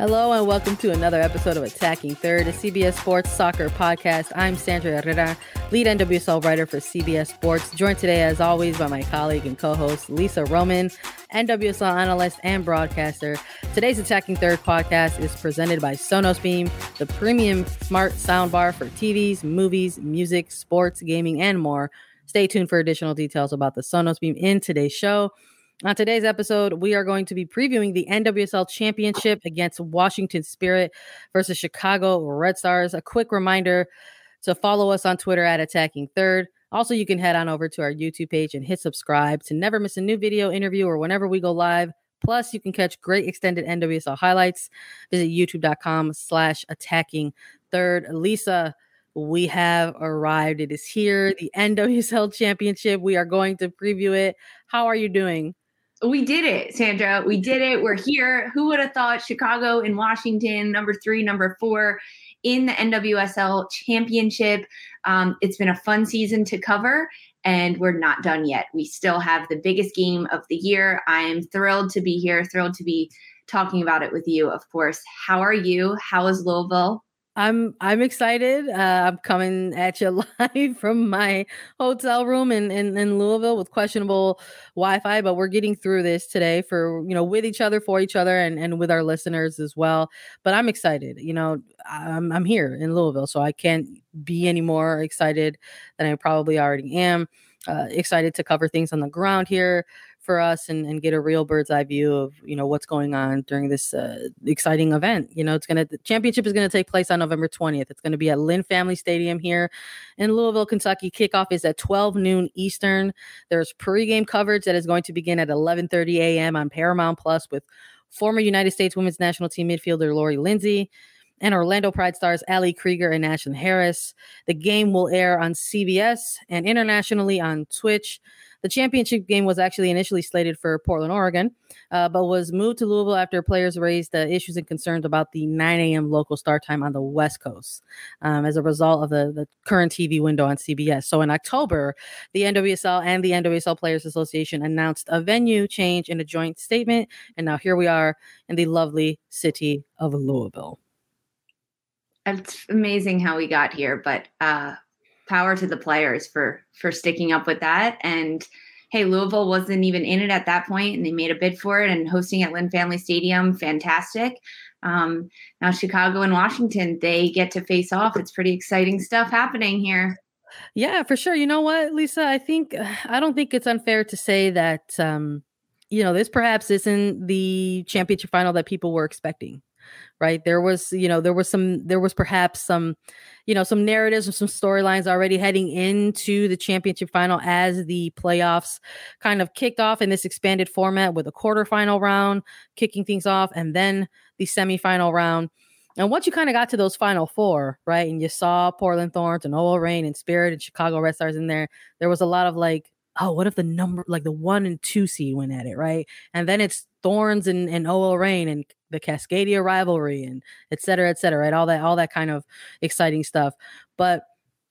Hello and welcome to another episode of Attacking Third, a CBS Sports soccer podcast. I'm Sandra Herrera, lead NWSL writer for CBS Sports, joined today, as always, by my colleague and co-host Lisa Roman, NWSL analyst and broadcaster. Today's Attacking Third podcast is presented by Sonos Beam, the premium smart soundbar for TVs, movies, music, sports, gaming, and more. Stay tuned for additional details about the Sonos Beam in today's show. On today's episode, we are going to be previewing the NWSL Championship against Washington Spirit versus Chicago Red Stars. A quick reminder to follow us on Twitter at Attacking Third. Also, you can head on over to our YouTube page and hit subscribe to never miss a new video, interview, or whenever we go live. Plus, you can catch great extended NWSL highlights. Visit youtube.com slash attacking third. Lisa, we have arrived. It is here, the NWSL Championship. We are going to preview it. How are you doing? We did it, Sandra. We did it. We're here. Who would have thought Chicago and Washington, number three, number four in the NWSL championship? Um, it's been a fun season to cover, and we're not done yet. We still have the biggest game of the year. I am thrilled to be here, thrilled to be talking about it with you, of course. How are you? How is Louisville? I'm I'm excited. Uh, I'm coming at you live from my hotel room in, in, in Louisville with questionable Wi-Fi, but we're getting through this today for you know with each other, for each other, and and with our listeners as well. But I'm excited. You know, I'm I'm here in Louisville, so I can't be any more excited than I probably already am. Uh, excited to cover things on the ground here for us and, and get a real bird's eye view of you know what's going on during this uh, exciting event. You know, it's gonna the championship is gonna take place on November 20th. It's gonna be at Lynn Family Stadium here in Louisville, Kentucky. Kickoff is at 12 noon Eastern. There's pregame coverage that is going to begin at 11:30 a.m. on Paramount Plus with former United States Women's National Team midfielder Lori Lindsey and Orlando Pride stars Ali Krieger and Ashlyn Harris. The game will air on CBS and internationally on Twitch. The championship game was actually initially slated for Portland, Oregon, uh, but was moved to Louisville after players raised uh, issues and concerns about the 9 a.m. local start time on the West Coast um, as a result of the, the current TV window on CBS. So in October, the NWSL and the NWSL Players Association announced a venue change in a joint statement. And now here we are in the lovely city of Louisville. It's amazing how we got here, but uh, power to the players for for sticking up with that. And hey, Louisville wasn't even in it at that point, and they made a bid for it and hosting at Lynn Family Stadium, fantastic. Um, now Chicago and Washington, they get to face off. It's pretty exciting stuff happening here. Yeah, for sure. You know what, Lisa? I think I don't think it's unfair to say that um, you know this perhaps isn't the championship final that people were expecting right there was you know there was some there was perhaps some you know some narratives or some storylines already heading into the championship final as the playoffs kind of kicked off in this expanded format with a quarterfinal round kicking things off and then the semifinal round and once you kind of got to those final four, right, and you saw Portland Thorns and OL Reign and Spirit and Chicago Red Stars in there, there was a lot of like, oh, what if the number, like the one and two seed went at it, right? And then it's Thorns and, and OL Reign and the Cascadia rivalry and et cetera, et cetera, right? All that, all that kind of exciting stuff. But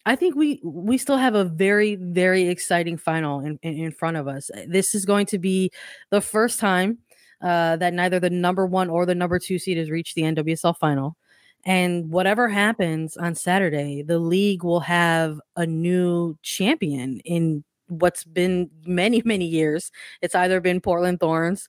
I think we we still have a very very exciting final in, in, in front of us. This is going to be the first time uh, that neither the number one or the number two seed has reached the NWSL final. And whatever happens on Saturday, the league will have a new champion in what's been many, many years. It's either been Portland Thorns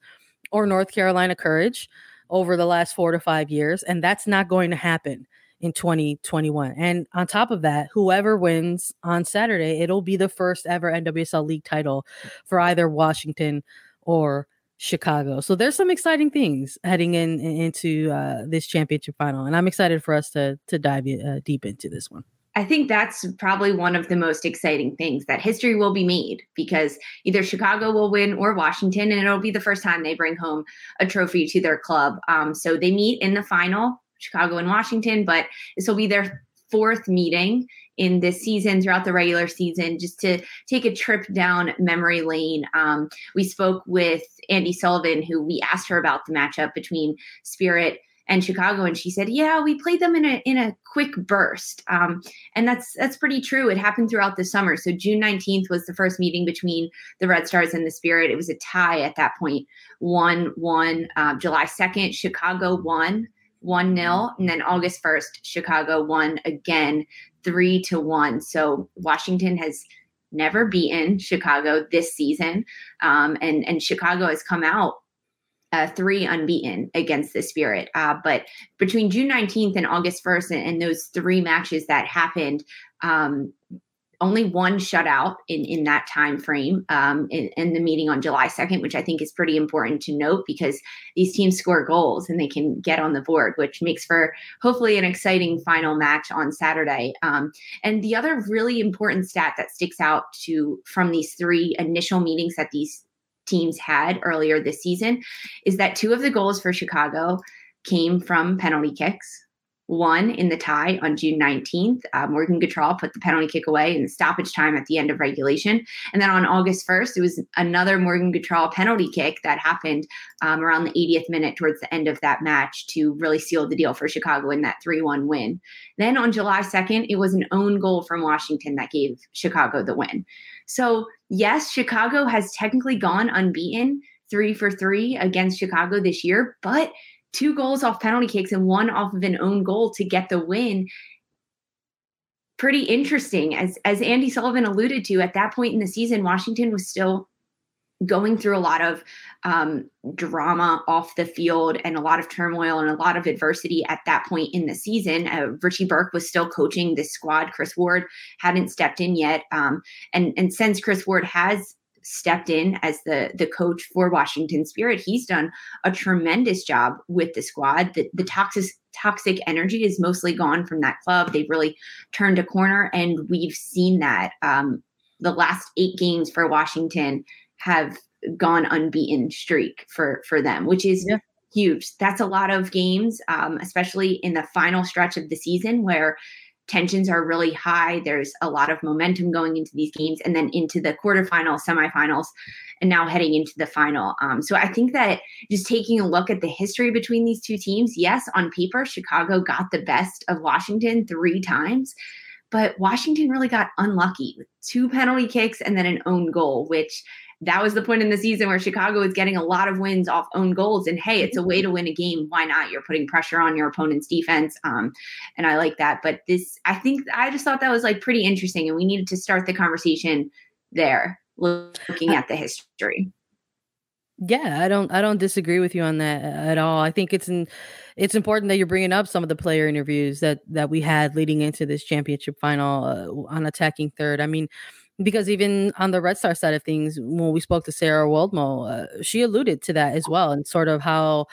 or North Carolina Courage over the last four to five years, and that's not going to happen in 2021. And on top of that, whoever wins on Saturday, it'll be the first ever NWSL league title for either Washington or Chicago. So there's some exciting things heading in into uh, this championship final, and I'm excited for us to to dive uh, deep into this one. I think that's probably one of the most exciting things that history will be made because either Chicago will win or Washington, and it'll be the first time they bring home a trophy to their club. Um, so they meet in the final, Chicago and Washington, but this will be their fourth meeting in this season throughout the regular season just to take a trip down memory lane um, we spoke with Andi Sullivan who we asked her about the matchup between spirit and Chicago, and she said, "Yeah, we played them in a in a quick burst," um, and that's that's pretty true. It happened throughout the summer. So June nineteenth was the first meeting between the Red Stars and the Spirit. It was a tie at that point, one one. Uh, July second, Chicago won one nil, and then August first, Chicago won again three to one. So Washington has never beaten Chicago this season, um, and and Chicago has come out uh, three unbeaten against the Spirit. Uh, but between June 19th and August 1st, and, and those three matches that happened, um, only one shutout in in that time frame um, in, in, the meeting on July 2nd, which I think is pretty important to note because these teams score goals and they can get on the board, which makes for hopefully an exciting final match on Saturday. Um, and the other really important stat that sticks out to from these three initial meetings that these teams had earlier this season is that two of the goals for Chicago came from penalty kicks. One in the tie on June 19th. Uh, Morgan Gautrat put the penalty kick away in stoppage time at the end of regulation. And then on August 1st, it was another Morgan Gautrat penalty kick that happened um, around the 80th minute towards the end of that match to really seal the deal for Chicago in that 3 1 win. Then on July 2nd, it was an own goal from Washington that gave Chicago the win. So, yes, Chicago has technically gone unbeaten three for three against Chicago this year, but two goals off penalty kicks and one off of an own goal to get the win. Pretty interesting. As as Andi Sullivan alluded to, at that point in the season, Washington was still going through a lot of um, drama off the field and a lot of turmoil and a lot of adversity at that point in the season. Uh, Richie Burke was still coaching this squad. Chris Ward hadn't stepped in yet, um, and and since Chris Ward has stepped in as the the coach for Washington Spirit, he's done a tremendous job with the squad. The, the toxic toxic energy is mostly gone from that club. They've really turned a corner, and we've seen that. Um, the last eight games for Washington have gone unbeaten streak for for them, which is yeah. huge. That's a lot of games, um, especially in the final stretch of the season where tensions are really high. There's a lot of momentum going into these games, and then into the quarterfinals, semifinals, and now heading into the final. Um, so I think that just taking a look at the history between these two teams, yes, on paper, Chicago got the best of Washington three times. But Washington really got unlucky with two penalty kicks and then an own goal, which that was the point in the season where Chicago was getting a lot of wins off own goals. And hey, it's a way to win a game. Why not? You're putting pressure on your opponent's defense. Um, and I like that. But this, I think, I just thought that was like pretty interesting. And we needed to start the conversation there, looking at the history. Yeah, I don't I don't disagree with you on that at all. I think it's in, it's important that you're bringing up some of the player interviews that that we had leading into this championship final uh, on attacking third. I mean, because even on the Red Star side of things, when we spoke to Sarah Woldmoe, uh, she alluded to that as well, and sort of how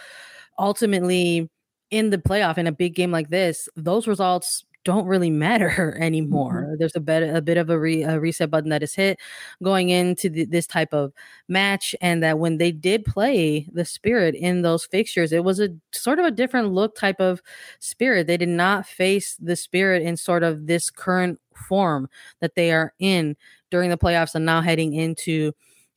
ultimately in the playoff in a big game like this, those results don't really matter anymore. Mm-hmm. There's a bit a bit of a, re, a, reset button that is hit going into the, this type of match, and that when they did play the Spirit in those fixtures, it was a sort of a different look type of Spirit. They did not face the Spirit in sort of this current form that they are in during the playoffs and now heading into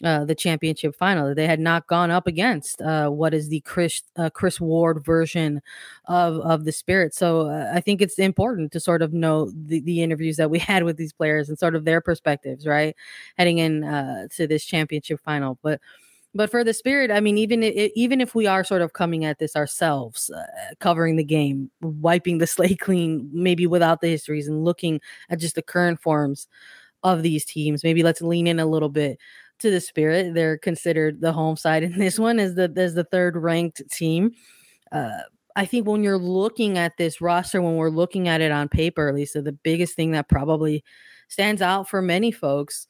uh, the championship final. That they had not gone up against uh, what is the Chris uh, Chris Ward version of of the Spirit. So uh, I think it's important to sort of know the, the interviews that we had with these players and sort of their perspectives, right, heading in uh, to this championship final. But but for the Spirit, I mean, even even if we are sort of coming at this ourselves, covering the game, wiping the slate clean, maybe without the histories, and looking at just the current forms of these teams. Maybe let's lean in a little bit to the Spirit. They're considered the home side in this one as the as the third ranked team. uh, I think when you're looking at this roster, when we're looking at it on paper, Lisa, the biggest thing that probably stands out for many folks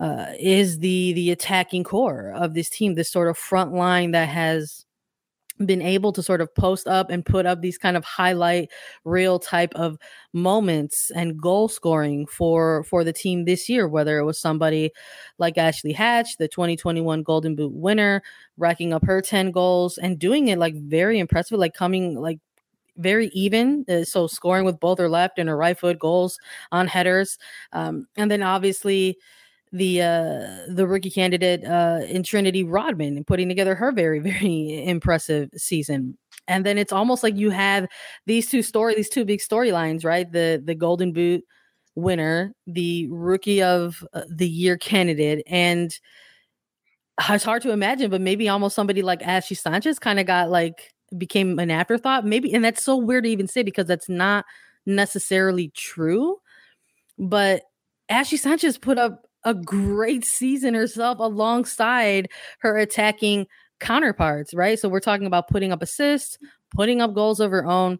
uh, is the the attacking core of this team, this sort of front line that has been able to sort of post up and put up these kind of highlight reel type of moments and goal scoring for for the team this year whether it was somebody like Ashley Hatch the 2021 Golden Boot winner racking up her 10 goals and doing it like very impressive like coming like very even. Uh, so scoring with both her left and her right foot goals on headers. Um, and then obviously the uh, the rookie candidate uh, in Trinity Rodman and putting together her very very impressive season. And then it's almost like you have these two story these two big storylines, right? The the Golden Boot winner, the rookie of uh, the year candidate, and it's hard to imagine, but maybe almost somebody like Ashley Sanchez kind of got like became an afterthought, maybe, and that's so weird to even say because that's not necessarily true. But Ashley Sanchez put up a great season herself alongside her attacking counterparts, right? So we're talking about putting up assists, putting up goals of her own.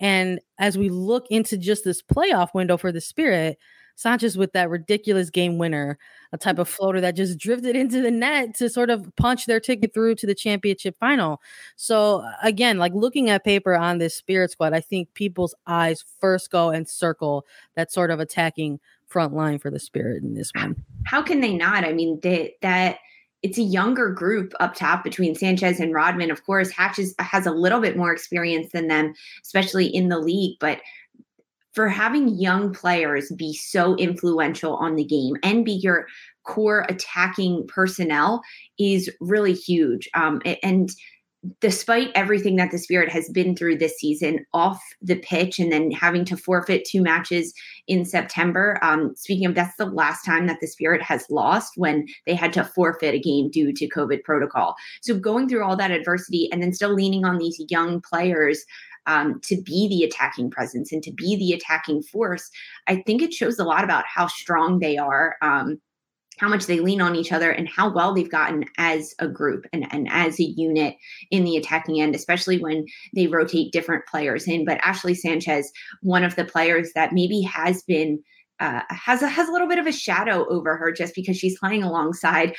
And as we look into just this playoff window for the Spirit, Sanchez with that ridiculous game winner, a type of floater that just drifted into the net to sort of punch their ticket through to the championship final. So again, like looking at paper on this Spirit squad, I think people's eyes first go and circle that sort of attacking front line for the Spirit in this one. How can they not? I mean, they, that it's a younger group up top between Sanchez and Rodman. Of course, Hatches has a little bit more experience than them, especially in the league, but for having young players be so influential on the game and be your core attacking personnel is really huge. Um, and despite everything that the Spirit has been through this season off the pitch and then having to forfeit two matches in September. Um, speaking of, that's the last time that the Spirit has lost when they had to forfeit a game due to COVID protocol. So going through all that adversity and then still leaning on these young players. Um, to be the attacking presence and to be the attacking force, I think it shows a lot about how strong they are. Um, how much they lean on each other and how well they've gotten as a group and, and as a unit in the attacking end, especially when they rotate different players in. But Ashley Sanchez, one of the players that maybe has been uh, has a has a little bit of a shadow over her just because she's playing alongside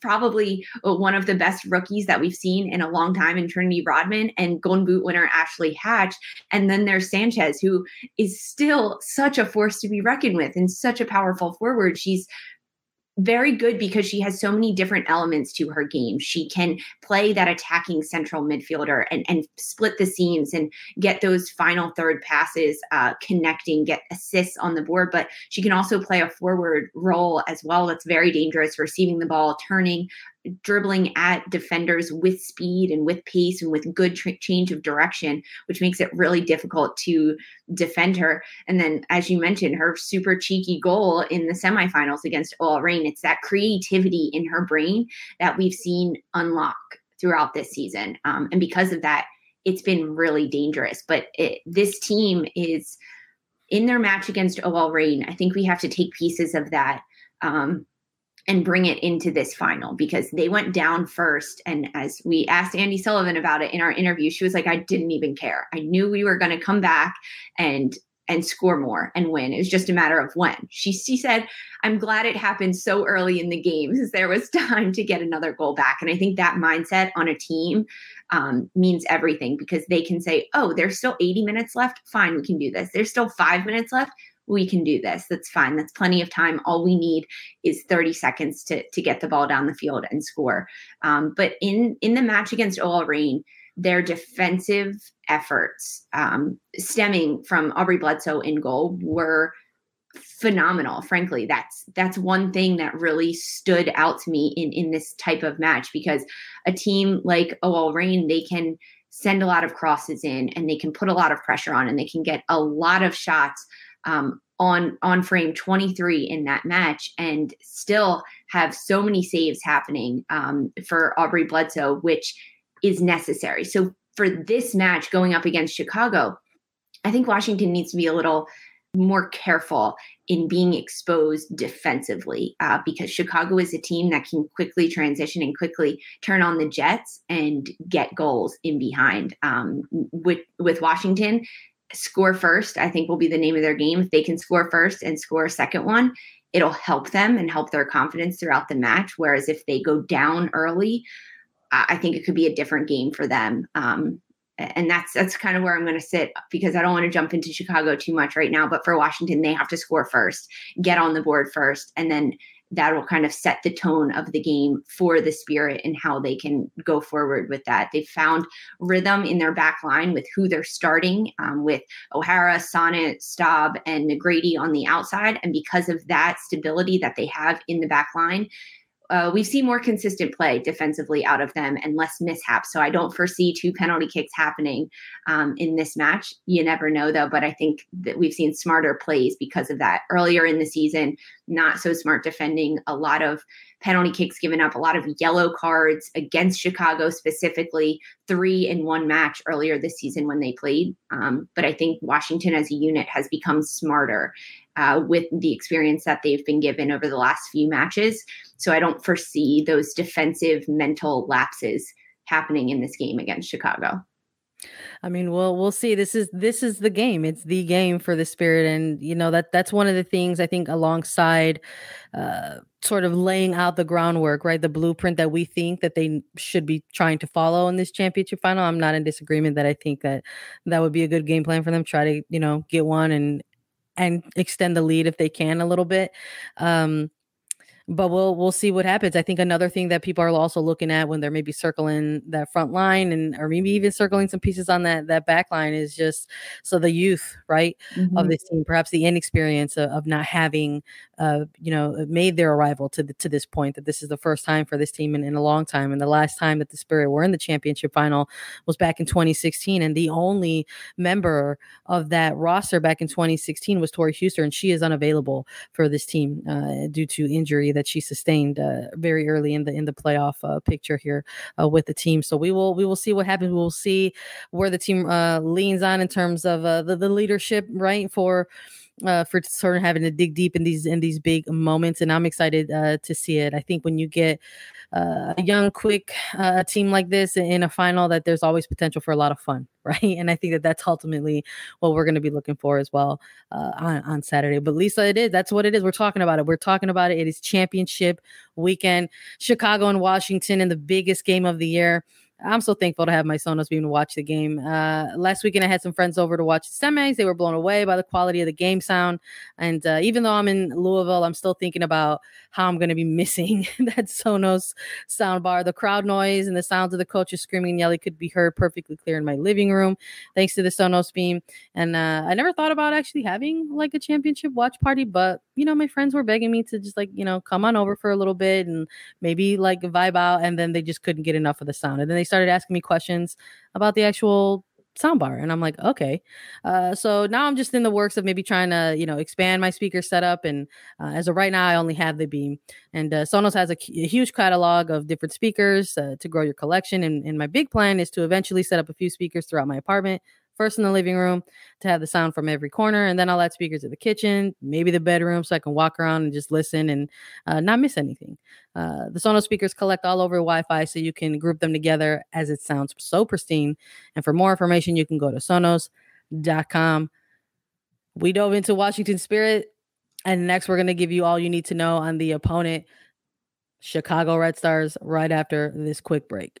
probably uh, one of the best rookies that we've seen in a long time in Trinity Rodman and Golden Boot winner Ashley Hatch, and then there's Sanchez who is still such a force to be reckoned with and such a powerful forward. She's very good because she has so many different elements to her game. She can play that attacking central midfielder and, and split the seams and get those final third passes uh, connecting, get assists on the board. But she can also play a forward role as well. That's very dangerous, receiving the ball, turning, dribbling at defenders with speed and with pace and with good tra- change of direction, which makes it really difficult to defend her. And then, as you mentioned, her super cheeky goal in the semifinals against OL Reign, it's that creativity in her brain that we've seen unlock throughout this season. Um, and because of that, it's been really dangerous. But it, this team is in their match against OL Reign. I think we have to take pieces of that. Um, and bring it into this final because they went down first. And as we asked Andi Sullivan about it in our interview, she was like, I didn't even care. I knew we were going to come back and and score more and win. It was just a matter of when. She she said, I'm glad it happened so early in the game because there was time to get another goal back. And I think that mindset on a team um, means everything because they can say, oh, there's still 80 minutes left. Fine, we can do this. There's still five minutes left we can do this. That's fine. That's plenty of time. All we need is 30 seconds to to get the ball down the field and score. Um, but in in the match against OL Reign, their defensive efforts um, stemming from Aubrey Bledsoe in goal were phenomenal frankly that's that's one thing that really stood out to me in in this type of match because a team like OL Reign they can send a lot of crosses in and they can put a lot of pressure on and they can get a lot of shots um, on on frame 23 in that match and still have so many saves happening um, for Aubrey Bledsoe, which is necessary. So for this match going up against Chicago, I think Washington needs to be a little more careful in being exposed defensively uh, because Chicago is a team that can quickly transition and quickly turn on the Jets and get goals in behind. Um, with with Washington, score first, I think will be the name of their game. If they can score first and score a second one, it'll help them and help their confidence throughout the match. Whereas if they go down early, I think it could be a different game for them. Um, and that's that's kind of where I'm going to sit because I don't want to jump into Chicago too much right now. But for Washington, they have to score first, get on the board first, and then that will kind of set the tone of the game for the spirit and how they can go forward with that. They've found rhythm in their back line with who they're starting um, with O'Hara, Sonnett, Staab, and McGrady on the outside. And because of that stability that they have in the back line, uh, we've seen more consistent play defensively out of them and less mishaps. So I don't foresee two penalty kicks happening um, in this match. You never know, though. But I think that we've seen smarter plays because of that. Earlier in the season, not so smart defending, a lot of penalty kicks given up, a lot of yellow cards against Chicago specifically, three in one match earlier this season when they played. Um, but I think Washington as a unit has become smarter uh, with the experience that they've been given over the last few matches. So I don't foresee those defensive mental lapses happening in this game against Chicago. I mean, we'll we'll see. This is this is the game. It's the game for the Spirit, and you know that that's one of the things I think alongside, uh, sort of laying out the groundwork, right? The blueprint that we think that they should be trying to follow in this championship final. I'm not in disagreement that I think that that would be a good game plan for them. Try to you know get one and and extend the lead if they can a little bit. Um, but we'll we'll see what happens. I think another thing that people are also looking at when they're maybe circling that front line and or maybe even circling some pieces on that that back line is just so the youth right mm-hmm. of this team, perhaps the inexperience of, of not having uh, you know made their arrival to the, to this point that this is the first time for this team in, in a long time and the last time that the Spirit were in the championship final was back in 2016 and the only member of that roster back in 2016 was Tori Huster and she is unavailable for this team uh, due to injury that she sustained uh, very early in the in the playoff uh, picture here uh, with the team. So we will we will see what happens. We will see where the team leans on in terms of the, the leadership, right? For uh, for sort of having to dig deep in these in these big moments, and I'm excited uh, to see it. I think when you get uh, a young, quick uh, team like this in a final, that there's always potential for a lot of fun, right? And I think that that's ultimately what we're going to be looking for as well uh, on on Saturday. But Lisa, it is that's what it is. We're talking about it. We're talking about it. It is championship weekend, Chicago and Washington, in the biggest game of the year. I'm so thankful to have my Sonos beam to watch the game. Uh, last weekend, I had some friends over to watch the semis. They were blown away by the quality of the game sound. And uh, even though I'm in Louisville, I'm still thinking about how I'm going to be missing that Sonos soundbar. The crowd noise and the sounds of the coaches screaming and yelling could be heard perfectly clear in my living room, thanks to the Sonos beam. And uh, I never thought about actually having like a championship watch party, but you know, my friends were begging me to just like, you know, come on over for a little bit and maybe like vibe out. And then they just couldn't get enough of the sound. And then they started asking me questions about the actual soundbar and i'm like okay uh, so now i'm just in the works of maybe trying to you know expand my speaker setup and uh, as of right now i only have the beam and uh, sonos has a, a, huge catalog of different speakers uh, to grow your collection and, and my big plan is to eventually set up a few speakers throughout my apartment first in the living room to have the sound from every corner and then i'll add speakers in the kitchen maybe the bedroom so i can walk around and just listen and uh, not miss anything. Uh, the sonos speakers collect all over wi-fi so you can group them together as it sounds so pristine. And for more information you can go to sonos.com we dove into washington spirit and next we're going to give you all you need to know on the opponent chicago red stars right after this quick break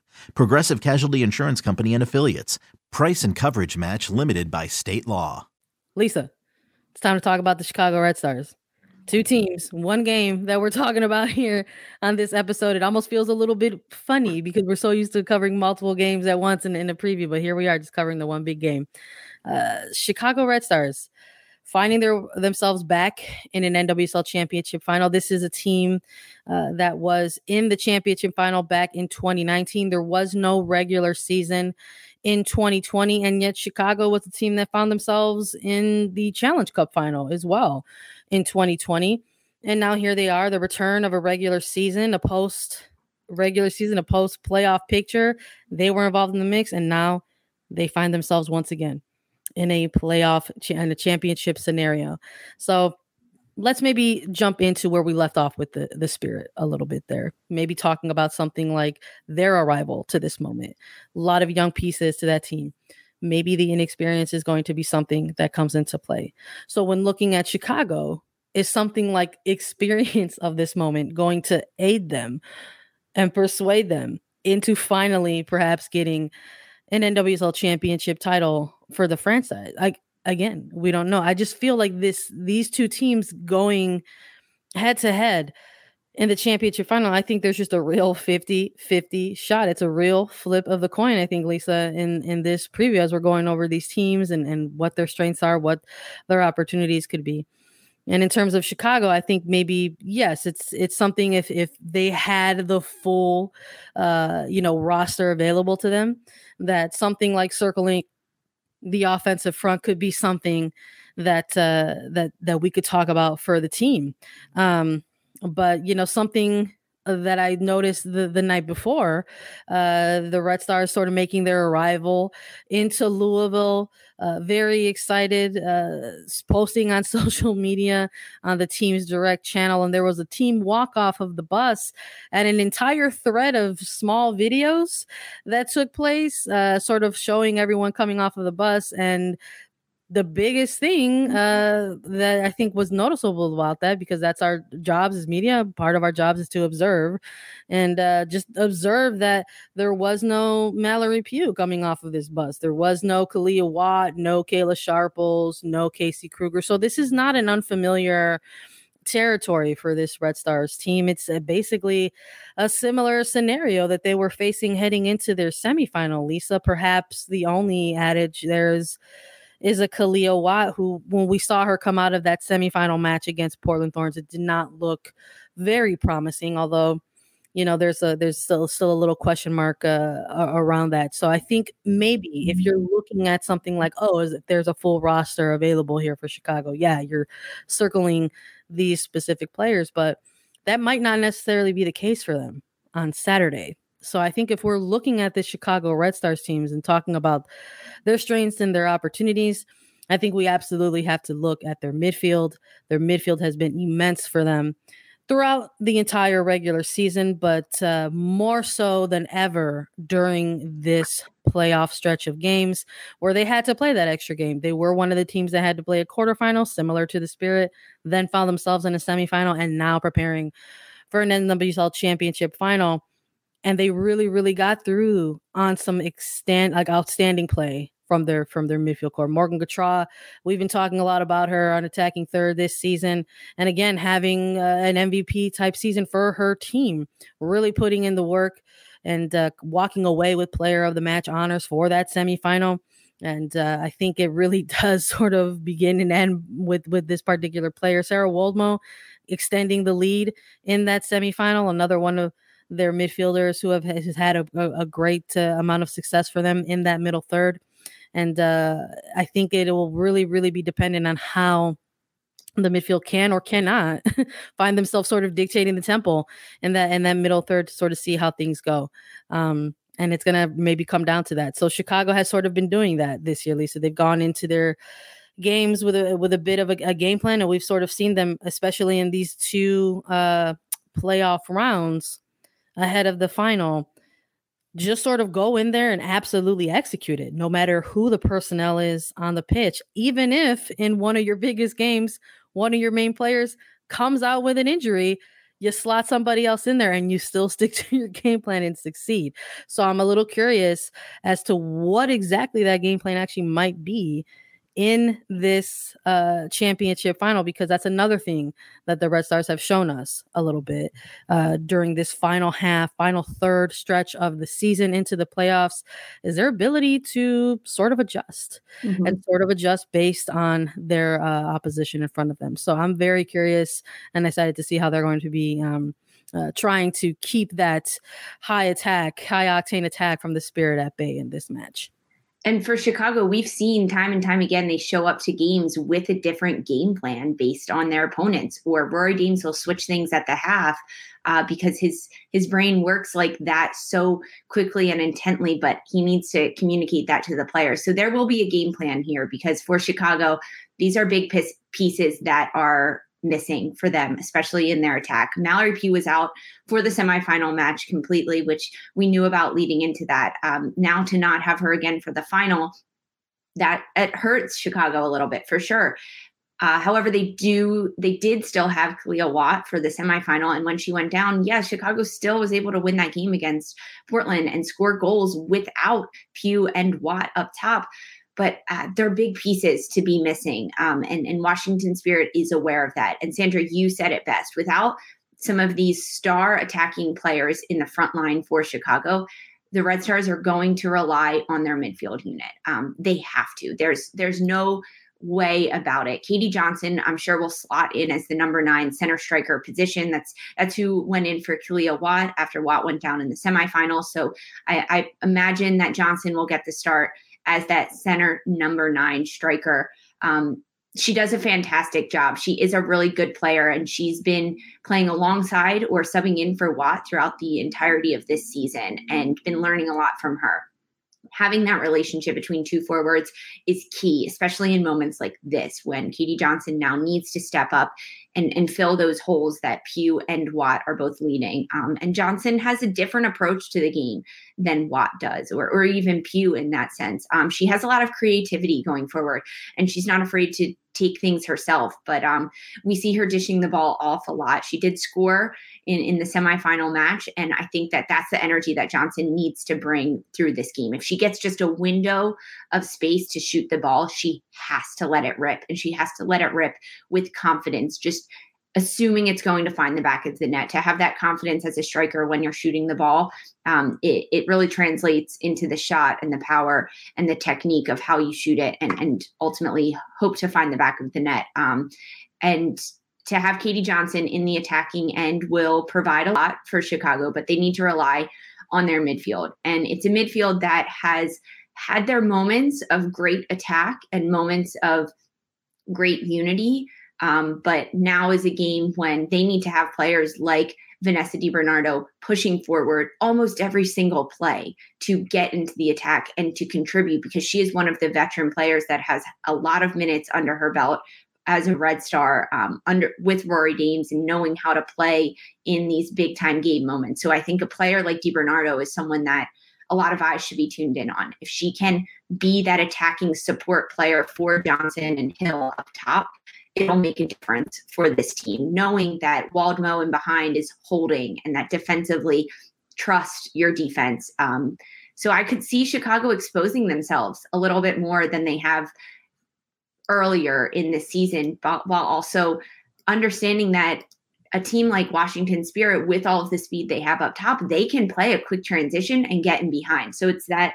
Progressive Casualty Insurance Company and Affiliates. Price and coverage match limited by state law. Lisa, it's time to talk about the Chicago Red Stars. Two teams, one game that we're talking about here on this episode. It almost feels a little bit funny because we're so used to covering multiple games at once in, in a preview, but here we are just covering the one big game. Uh, Chicago Red Stars finding their themselves back in an NWSL championship final. This is a team uh, that was in the championship final back in 2019. There was no regular season in 2020, and yet Chicago was a team that found themselves in the Challenge Cup final as well in 2020. And now here they are, the return of a regular season, a post regular season, a post playoff picture. They were involved in the mix, and now they find themselves once again in a playoff and a championship scenario. So let's maybe jump into where we left off with the the spirit a little bit there. Maybe talking about something like their arrival to this moment. A lot of young pieces to that team maybe the inexperience is going to be something that comes into play. So when looking at Chicago, is something like experience of this moment going to aid them and persuade them into finally perhaps getting an NWSL championship title for the franchise? Like again, we don't know. I just feel like this these two teams going head to head in the championship final, I think there's just a real 50 50 shot. It's a real flip of the coin, I think, Lisa, in, in this preview as we're going over these teams and, and what their strengths are, what their opportunities could be. And in terms of Chicago, I think maybe yes, it's it's something if if they had the full uh you know roster available to them, that something like circling the offensive front could be something that uh that that we could talk about for the team. Um but you know something that I noticed the, the night before, uh, the Red Stars sort of making their arrival into Louisville. Uh, very excited, uh, posting on social media on the team's direct channel. And there was a team walk off of the bus and an entire thread of small videos that took place, uh, sort of showing everyone coming off of the bus and the biggest thing mm-hmm. uh, that I think was noticeable about that because that's our jobs as media. Part of our jobs is to observe and uh, just observe that there was no Mallory Pugh coming off of this bus. There was no Kealia Watt, no Kayla Sharples, no Casey Krueger. So this is not an unfamiliar territory for this Red Stars team. It's uh, basically a similar scenario that they were facing heading into their semifinal. Lisa, perhaps the only adage there's is a Kealia Watt, who, when we saw her come out of that semifinal match against Portland Thorns, it did not look very promising. Although, you know, there's a there's still still a little question mark uh, around that. So I think maybe if you're looking at something like, oh, is it, there's a full roster available here for Chicago? Yeah, you're circling these specific players, but that might not necessarily be the case for them on Saturday. So I think if we're looking at the Chicago Red Stars teams and talking about their strengths and their opportunities, I think we absolutely have to look at their midfield. Their midfield has been immense for them throughout the entire regular season, but uh, more so than ever during this playoff stretch of games where they had to play that extra game. They were one of the teams that had to play a quarterfinal, similar to the Spirit, then found themselves in a semifinal, and now preparing for an NWSL championship final and they really really got through on some extent like outstanding play from their from their midfield core. Morgan Gautrat, we've been talking a lot about her on attacking third this season, and again having uh, an MVP type season for her team, really putting in the work and uh, walking away with player of the match honors for that semifinal. And uh, I think it really does sort of begin and end with with this particular player, Sarah Woldmoe, extending the lead in that semifinal. Another one of their midfielders who have has had a, a great uh, amount of success for them in that middle third. And uh, I think it will really, really be dependent on how the midfield can or cannot find themselves sort of dictating the tempo in that in that middle third to sort of see how things go. Um, and it's gonna maybe come down to that. So Chicago has sort of been doing that this year, Lisa. They've gone into their games with a with a bit of a, a game plan, and we've sort of seen them, especially in these two uh, playoff rounds, ahead of the final just sort of go in there and absolutely execute it, no matter who the personnel is on the pitch. Even if in one of your biggest games, one of your main players comes out with an injury, you slot somebody else in there and you still stick to your game plan and succeed. So I'm a little curious as to what exactly that game plan actually might be in this uh, championship final because that's another thing that the Red Stars have shown us a little bit uh, during this final half, final third stretch of the season into the playoffs is their ability to sort of adjust mm-hmm. and sort of adjust based on their uh, opposition in front of them. So I'm very curious and excited to see how they're going to be. Um, uh, trying to keep that high attack, high octane attack from the spirit at bay in this match and for Chicago, we've seen time and time again they show up to games with a different game plan based on their opponents. Or Rory Dames will switch things at the half uh, because his his brain works like that so quickly and intently. But he needs to communicate that to the players. So there will be a game plan here because for Chicago, these are big pieces that are missing for them, especially in their attack. Mallory Pugh was out for the semifinal match completely, which we knew about leading into that. Um, now to not have her again for the final, that it hurts Chicago a little bit for sure. Uh, however, they do they did still have Kealia Watt for the semifinal, and when she went down, yeah, Chicago still was able to win that game against Portland and score goals without Pugh and Watt up top but uh, they're big pieces to be missing. Um, and, and Washington Spirit is aware of that. And Sandra, you said it best. Without some of these star attacking players in the front line for Chicago, the Red Stars are going to rely on their midfield unit. Um, they have to. There's there's no way about it. Katie Johnson, I'm sure, will slot in as the number nine center striker position. That's that's who went in for Kealia Watt after Watt went down in the semifinals. So I, I imagine that Johnson will get the start as that center number nine striker. Um, she does a fantastic job. She is a really good player, and she's been playing alongside or subbing in for Watt throughout the entirety of this season and been learning a lot from her having that relationship between two forwards is key, especially in moments like this when Katie Johnson now needs to step up and, and fill those holes that Pugh and Watt are both leading. Um, and Johnson has a different approach to the game than Watt does, or, or even Pugh in that sense. Um, she has a lot of creativity going forward, and she's not afraid to take things herself. But um, we see her dishing the ball off a lot. She did score in, in the semifinal match. And I think that that's the energy that Johnson needs to bring through this game. If she gets just a window of space to shoot the ball, she has to let it rip. And she has to let it rip with confidence, just assuming it's going to find the back of the net. To have that confidence as a striker when you're shooting the ball, um, it, it really translates into the shot and the power and the technique of how you shoot it and, and ultimately hope to find the back of the net. Um, and to have Katie Johnson in the attacking end will provide a lot for Chicago, but they need to rely on their midfield. And it's a midfield that has had their moments of great attack and moments of great unity. Um, but now is a game when they need to have players like Vanessa DiBernardo pushing forward almost every single play to get into the attack and to contribute because she is one of the veteran players that has a lot of minutes under her belt as a Red Star um, under with Rory Dames and knowing how to play in these big time game moments. So I think a player like DiBernardo is someone that a lot of eyes should be tuned in on. If she can be that attacking support player for Johnson and Hill up top, it'll make a difference for this team, knowing that Woldmoe and behind is holding and that defensively trust your defense. Um, so I could see Chicago exposing themselves a little bit more than they have earlier in the season, but while also understanding that a team like Washington Spirit, with all of the speed they have up top, they can play a quick transition and get in behind. So it's that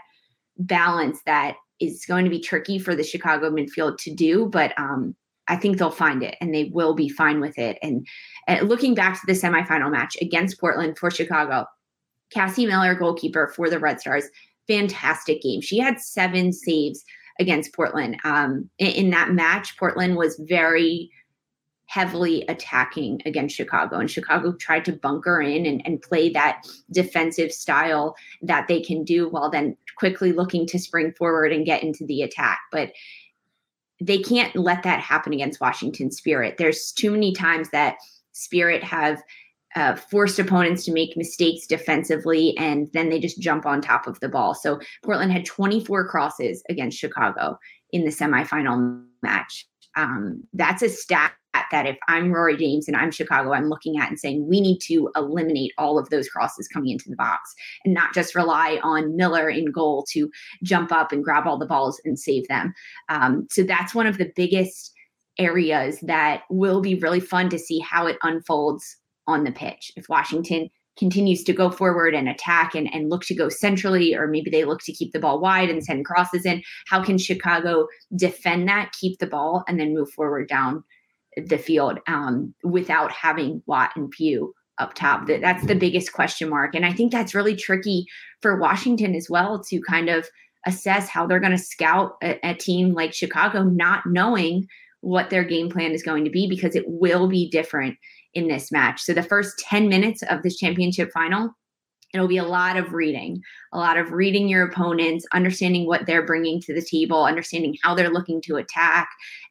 balance that is going to be tricky for the Chicago midfield to do, but um, I think they'll find it and they will be fine with it. And, and looking back to the semifinal match against Portland for Chicago, Cassie Miller, goalkeeper for the Red Stars, fantastic game. She had seven saves against Portland. Um, in, in that match, Portland was very heavily attacking against Chicago. And Chicago tried to bunker in and, and play that defensive style that they can do while then quickly looking to spring forward and get into the attack. But they can't let that happen against Washington Spirit. There's too many times that Spirit have uh, forced opponents to make mistakes defensively, and then they just jump on top of the ball. So Portland had 24 crosses against Chicago in the semifinal match. Um, that's a stat that if I'm Rory Dames and I'm Chicago, I'm looking at and saying we need to eliminate all of those crosses coming into the box and not just rely on Miller in goal to jump up and grab all the balls and save them. Um, so that's one of the biggest areas that will be really fun to see how it unfolds on the pitch. If Washington continues to go forward and attack and, and look to go centrally, or maybe they look to keep the ball wide and send crosses in, how can Chicago defend that, keep the ball, and then move forward down the field um, without having Watt and Pugh up top? That That's the biggest question mark. And I think that's really tricky for Washington as well to kind of assess how they're going to scout a, a team like Chicago, not knowing what their game plan is going to be because it will be different in this match. So the first 10 minutes of this championship final, it'll be a lot of reading, a lot of reading your opponents, understanding what they're bringing to the table, understanding how they're looking to attack.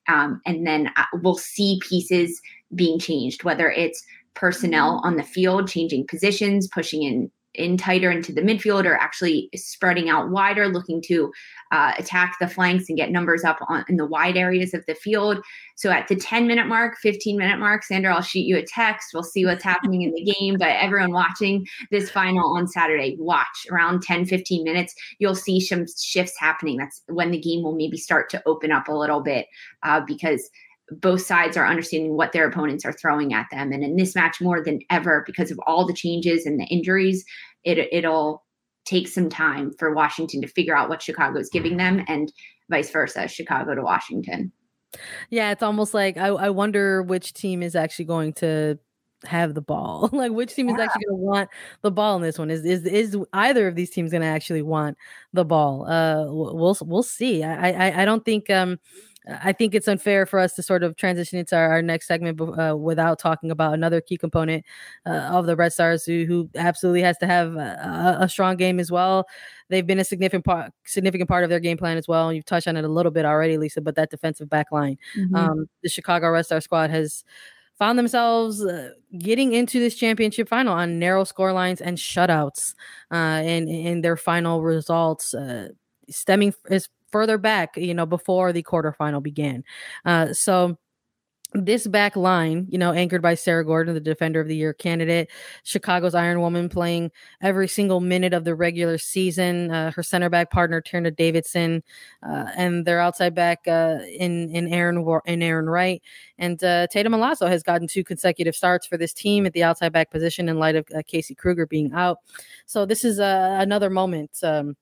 Um, and then uh, we'll see pieces being changed, whether it's personnel on the field, changing positions, pushing in in tighter into the midfield or actually spreading out wider, looking to uh, attack the flanks and get numbers up on in the wide areas of the field. So at the 10 minute mark, 15 minute mark, Sandra, I'll shoot you a text. We'll see what's happening in the game. But everyone watching this final on Saturday, watch around 10, 15 minutes. You'll see some shifts happening. That's when the game will maybe start to open up a little bit uh, because both sides are understanding what their opponents are throwing at them. And in this match, more than ever, because of all the changes and the injuries, it, it'll take some time for Washington to figure out what Chicago is giving them and vice versa, Chicago to Washington. Yeah, it's almost like I, I wonder which team is actually going to have the ball. like which team is actually going to want the ball in this one? Is is is either of these teams going to actually want the ball? Uh, we'll we'll see. I I, I don't think um I think it's unfair for us to sort of transition into our, our next segment uh, without talking about another key component uh, of the Red Stars, who, who absolutely has to have a, a, strong game as well. They've been a significant part, significant part of their game plan as well. You've touched on it a little bit already, Lisa, but that defensive back line, mm-hmm. um, the Chicago Red Star squad has found themselves uh, getting into this championship final on narrow score lines and shutouts uh, in in their final results, uh, stemming as further back, you know, before the quarterfinal began. Uh, so this back line, you know, anchored by Sarah Gordon, the Defender of the Year candidate, Chicago's Iron Woman, playing every single minute of the regular season. Uh, her center back partner Tierna Davidson, uh, and their outside back uh, in in Aaron in Arin Wright, and uh, Tatum Milazzo has gotten two consecutive starts for this team at the outside back position in light of uh, Casey Krueger being out. So this is uh, another moment. Um,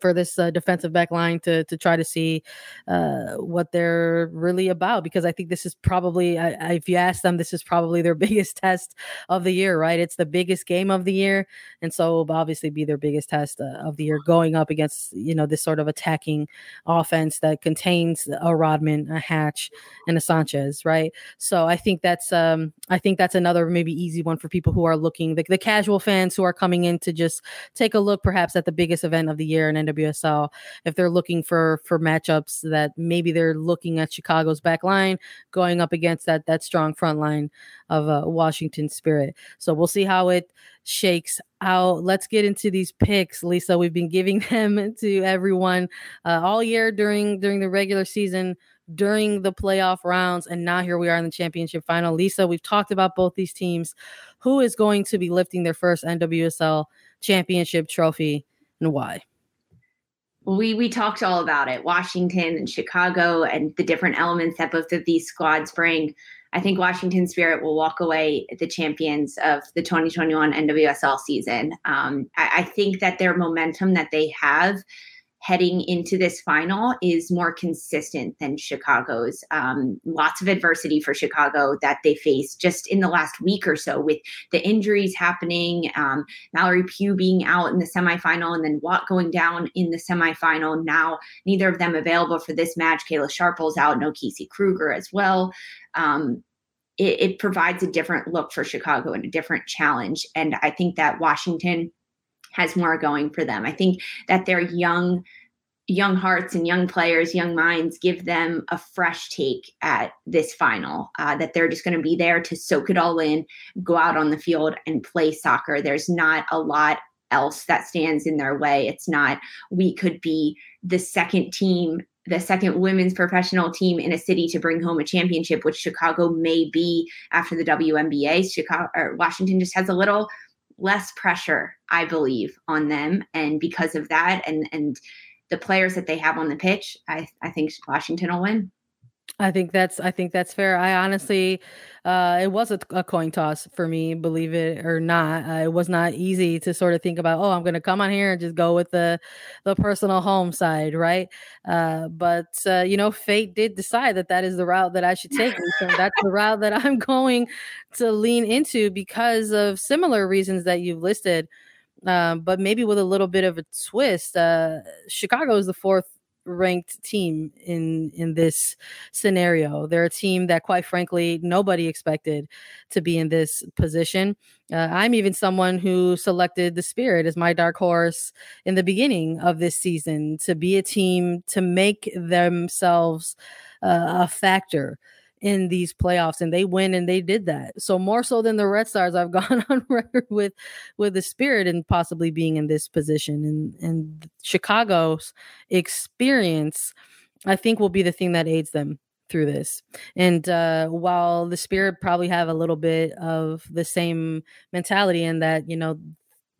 for this uh, defensive back line to to try to see uh, what they're really about because I think this is probably I, I, if you ask them this is probably their biggest test of the year right? It's the biggest game of the year and so obviously be their biggest test uh, of the year going up against you know this sort of attacking offense that contains a Rodman a Hatch and a Sanchez right? So I think that's um I think that's another maybe easy one for people who are looking the, the casual fans who are coming in to just take a look perhaps at the biggest event of the year and NWSL if they're looking for for matchups that maybe they're looking at Chicago's back line going up against that that strong front line of uh, Washington Spirit. So we'll see how it shakes out. Let's get into these picks, Lisa. We've been giving them to everyone uh, all year during during the regular season during the playoff rounds and now here we are in the championship final lisa we've talked about both these teams who is going to be lifting their first nwsl championship trophy and why we we talked all about it washington and chicago and the different elements that both of these squads bring. I think washington spirit will walk away the champions of the 2021 nwsl season. Um, I, I think that their momentum that they have heading into this final is more consistent than Chicago's. Um, lots of adversity for Chicago that they faced just in the last week or so with the injuries happening, um, Mallory Pugh being out in the semifinal, and then Watt going down in the semifinal. Now, neither of them available for this match. Kayla Sharples out, no Casey Krueger as well. Um, it, it provides a different look for Chicago and a different challenge. And I think that Washington has more going for them. I think that their young young hearts and young players, young minds, give them a fresh take at this final. Uh, that they're just going to be there to soak it all in, go out on the field and play soccer. There's not a lot else that stands in their way. It's not we could be the second team the second women's professional team in a city to bring home a championship, which Chicago may be after the WNBA. Chicago or Washington just has a little less pressure, I believe, on them, and because of that, and and the players that they have on the pitch, I, I think Washington will win. I think that's I think that's fair. I honestly, uh, it was a, a coin toss for me, believe it or not. Uh, it was not easy to sort of think about. Oh, I'm going to come on here and just go with the the personal home side, right? Uh, but uh, you know, fate did decide that that is the route that I should take. so that's the route that I'm going to lean into because of similar reasons that you've listed um, but maybe with a little bit of a twist. Uh, Chicago is the fourth ranked team in in this scenario. They're a team that, quite frankly, nobody expected to be in this position. Uh, I'm even someone who selected the Spirit as my dark horse in the beginning of this season to be a team to make themselves uh, a factor in these playoffs and they win and they did that. So more so than the Red Stars, I've gone on record with with the spirit and possibly being in this position. And and Chicago's experience, I think will be the thing that aids them through this. And uh, while the spirit probably have a little bit of the same mentality in that, you know,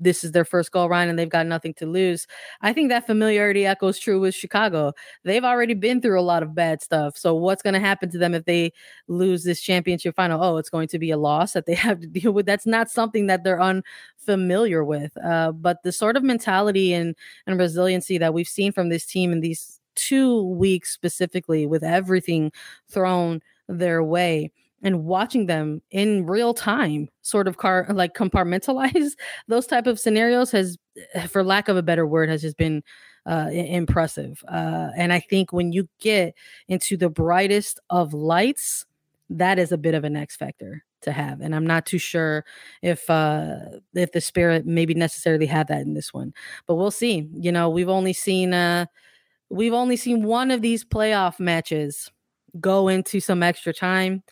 this is their first go around and they've got nothing to lose. I think that familiarity echoes true with Chicago. They've already been through a lot of bad stuff. So what's going to happen to them if they lose this championship final? Oh, it's going to be a loss that they have to deal with. That's not something that they're unfamiliar with. Uh, but the sort of mentality and, and resiliency that we've seen from this team in these two weeks specifically with everything thrown their way and watching them in real time sort of car like compartmentalize those type of scenarios has eh, for lack of a better word has just been uh, impressive. Uh, and i think when you get into the brightest of lights that is a bit of an x factor to have and i'm not too sure if uh if the spirit maybe necessarily had that in this one but we'll see. You know we've only seen uh we've only seen one of these playoff matches go into some extra time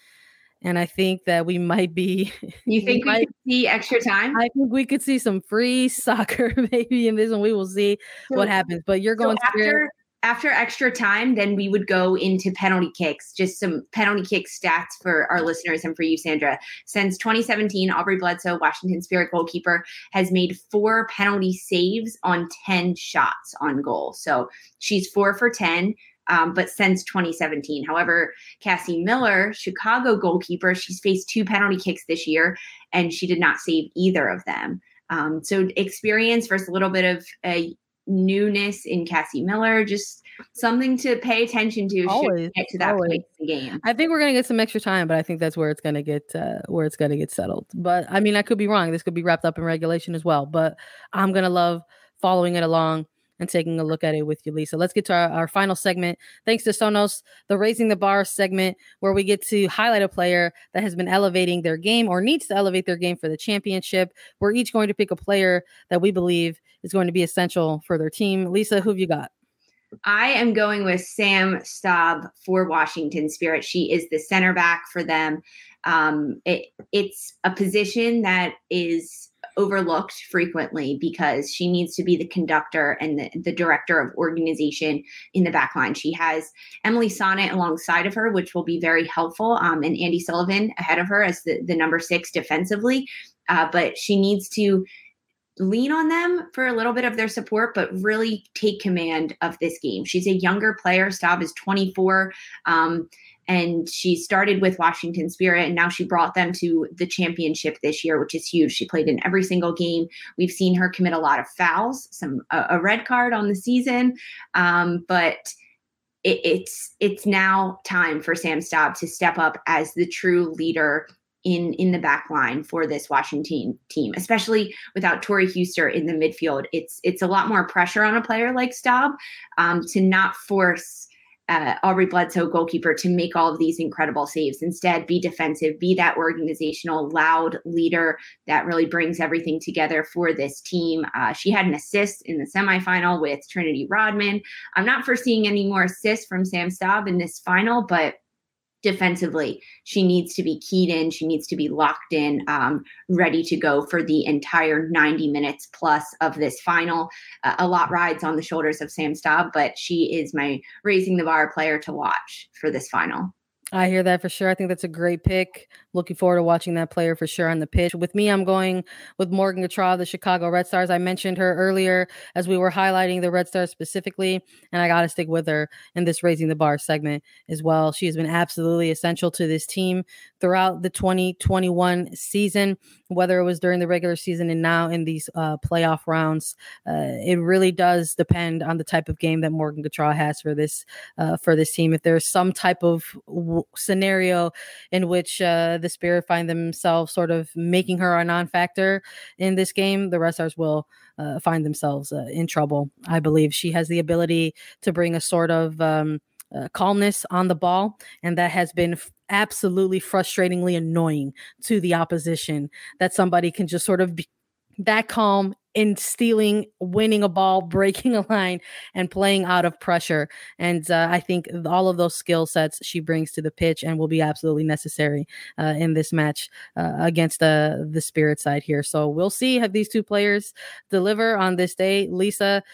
and I think that we might be. You think we, we might, could see extra time? I think we could see some free soccer maybe in this one. We will see so, what happens. But you're going so after after extra time, then we would go into penalty kicks. Just some penalty kick stats for our listeners and for you, Sandra. Since 2017, Aubrey Bledsoe, Washington Spirit goalkeeper, has made four penalty saves on 10 shots on goal. So she's four for 10 um, but since 2017. However, Cassie Miller, Chicago goalkeeper, she's faced two penalty kicks this year and she did not save either of them. Um, so experience versus a little bit of a newness in Cassie Miller, just something to pay attention to always, get to that always. point in the game. I think we're gonna get some extra time, but I think that's where it's gonna get uh, where it's gonna get settled. But I mean, I could be wrong. This could be wrapped up in regulation as well. But I'm gonna love following it along and taking a look at it with you, Lisa. Let's get to our, our final segment. Thanks to Sonos, the Raising the Bar segment, where we get to highlight a player that has been elevating their game or needs to elevate their game for the championship. We're each going to pick a player that we believe is going to be essential for their team. Lisa, who have you got? I am going with Sam Staab for Washington Spirit. She is the center back for them. Um, it, it's a position that is overlooked frequently because she needs to be the conductor and the, the director of organization in the backline. She has Emily Sonnett alongside of her, which will be very helpful, um, and Andi Sullivan ahead of her as the, the number six defensively. Uh, but she needs to lean on them for a little bit of their support, but really take command of this game. She's a younger player. Staab is 24. Um, and she started with Washington Spirit and now she brought them to the championship this year, which is huge. She played in every single game. We've seen her commit a lot of fouls, some a, a red card on the season, um, but it, it's it's now time for Sam Staab to step up as the true leader in in the back line for this Washington team, especially without Tori Huster in the midfield. It's it's a lot more pressure on a player like Staab um, to not force uh, Aubrey Bledsoe, goalkeeper, to make all of these incredible saves. Instead, be defensive, be that organizational, loud leader that really brings everything together for this team. Uh, she had an assist in the semifinal with Trinity Rodman. I'm not foreseeing any more assists from Sam Staab in this final, but defensively. She needs to be keyed in. She needs to be locked in, um, ready to go for the entire 90 minutes plus of this final. Uh, a lot rides on the shoulders of Sam Staab, but she is my raising the bar player to watch for this final. I hear that for sure. I think that's a great pick. Looking forward to watching that player for sure on the pitch. With me, I'm going with Morgan Gautrat, the Chicago Red Stars. I mentioned her earlier as we were highlighting the Red Stars specifically, and I got to stick with her in this Raising the Bar segment as well. She has been absolutely essential to this team throughout the 2021 season, whether it was during the regular season and now in these uh, playoff rounds. Uh, it really does depend on the type of game that Morgan Gautrat has for this uh, for this team. If there's some type of w- scenario in which uh, the Spirit find themselves sort of making her a non-factor in this game, the Red Stars will uh, find themselves uh, in trouble. I believe she has the ability to bring a sort of um, uh, calmness on the ball, and that has been f- absolutely frustratingly annoying to the opposition. That somebody can just sort of be that calm in stealing, winning a ball, breaking a line, and playing out of pressure. And uh, I think all of those skill sets she brings to the pitch and will be absolutely necessary uh, in this match uh, against the the Spirit side here. So we'll see have these two players deliver on this day, Lisa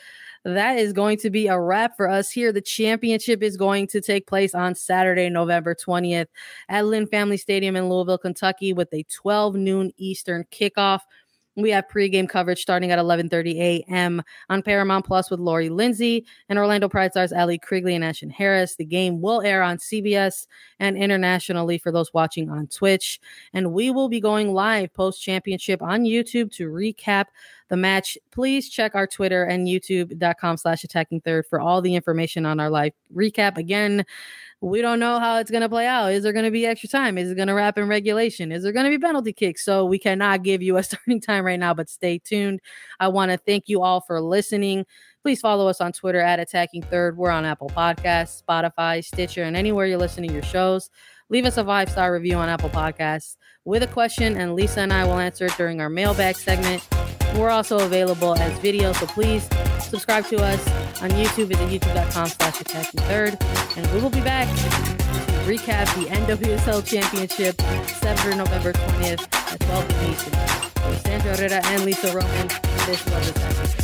that is going to be a wrap for us here. The championship is going to take place on Saturday, November 20th at Lynn Family Stadium in Louisville, Kentucky, with a 12 noon Eastern kickoff. We have pregame coverage starting at 11:30 a.m. on Paramount Plus with Lori Lindsey and Orlando Pride stars Ali Krieger and Ashlyn Harris. The game will air on CBS and internationally for those watching on Twitch. And we will be going live post championship on YouTube to recap the match. Please check our Twitter and youtube.com slash attacking third for all the information on our live recap. Again, we don't know how it's going to play out. Is there going to be extra time? Is it going to wrap in regulation? Is there going to be penalty kicks? So we cannot give you a starting time right now, but stay tuned. I want to thank you all for listening. Please follow us on Twitter at Attacking Third. We're on Apple Podcasts, Spotify, Stitcher, and anywhere you're listening to your shows. Leave us a five star review on Apple Podcasts with a question, and Lisa and I will answer it during our mailbag segment. We're also available as video, so please subscribe to us on YouTube at youtube.com slash attacking third. And we will be back to recap the NWSL Championship, 7th November 20th at 12 p.m. Sandra Herrera and Lisa Roman, this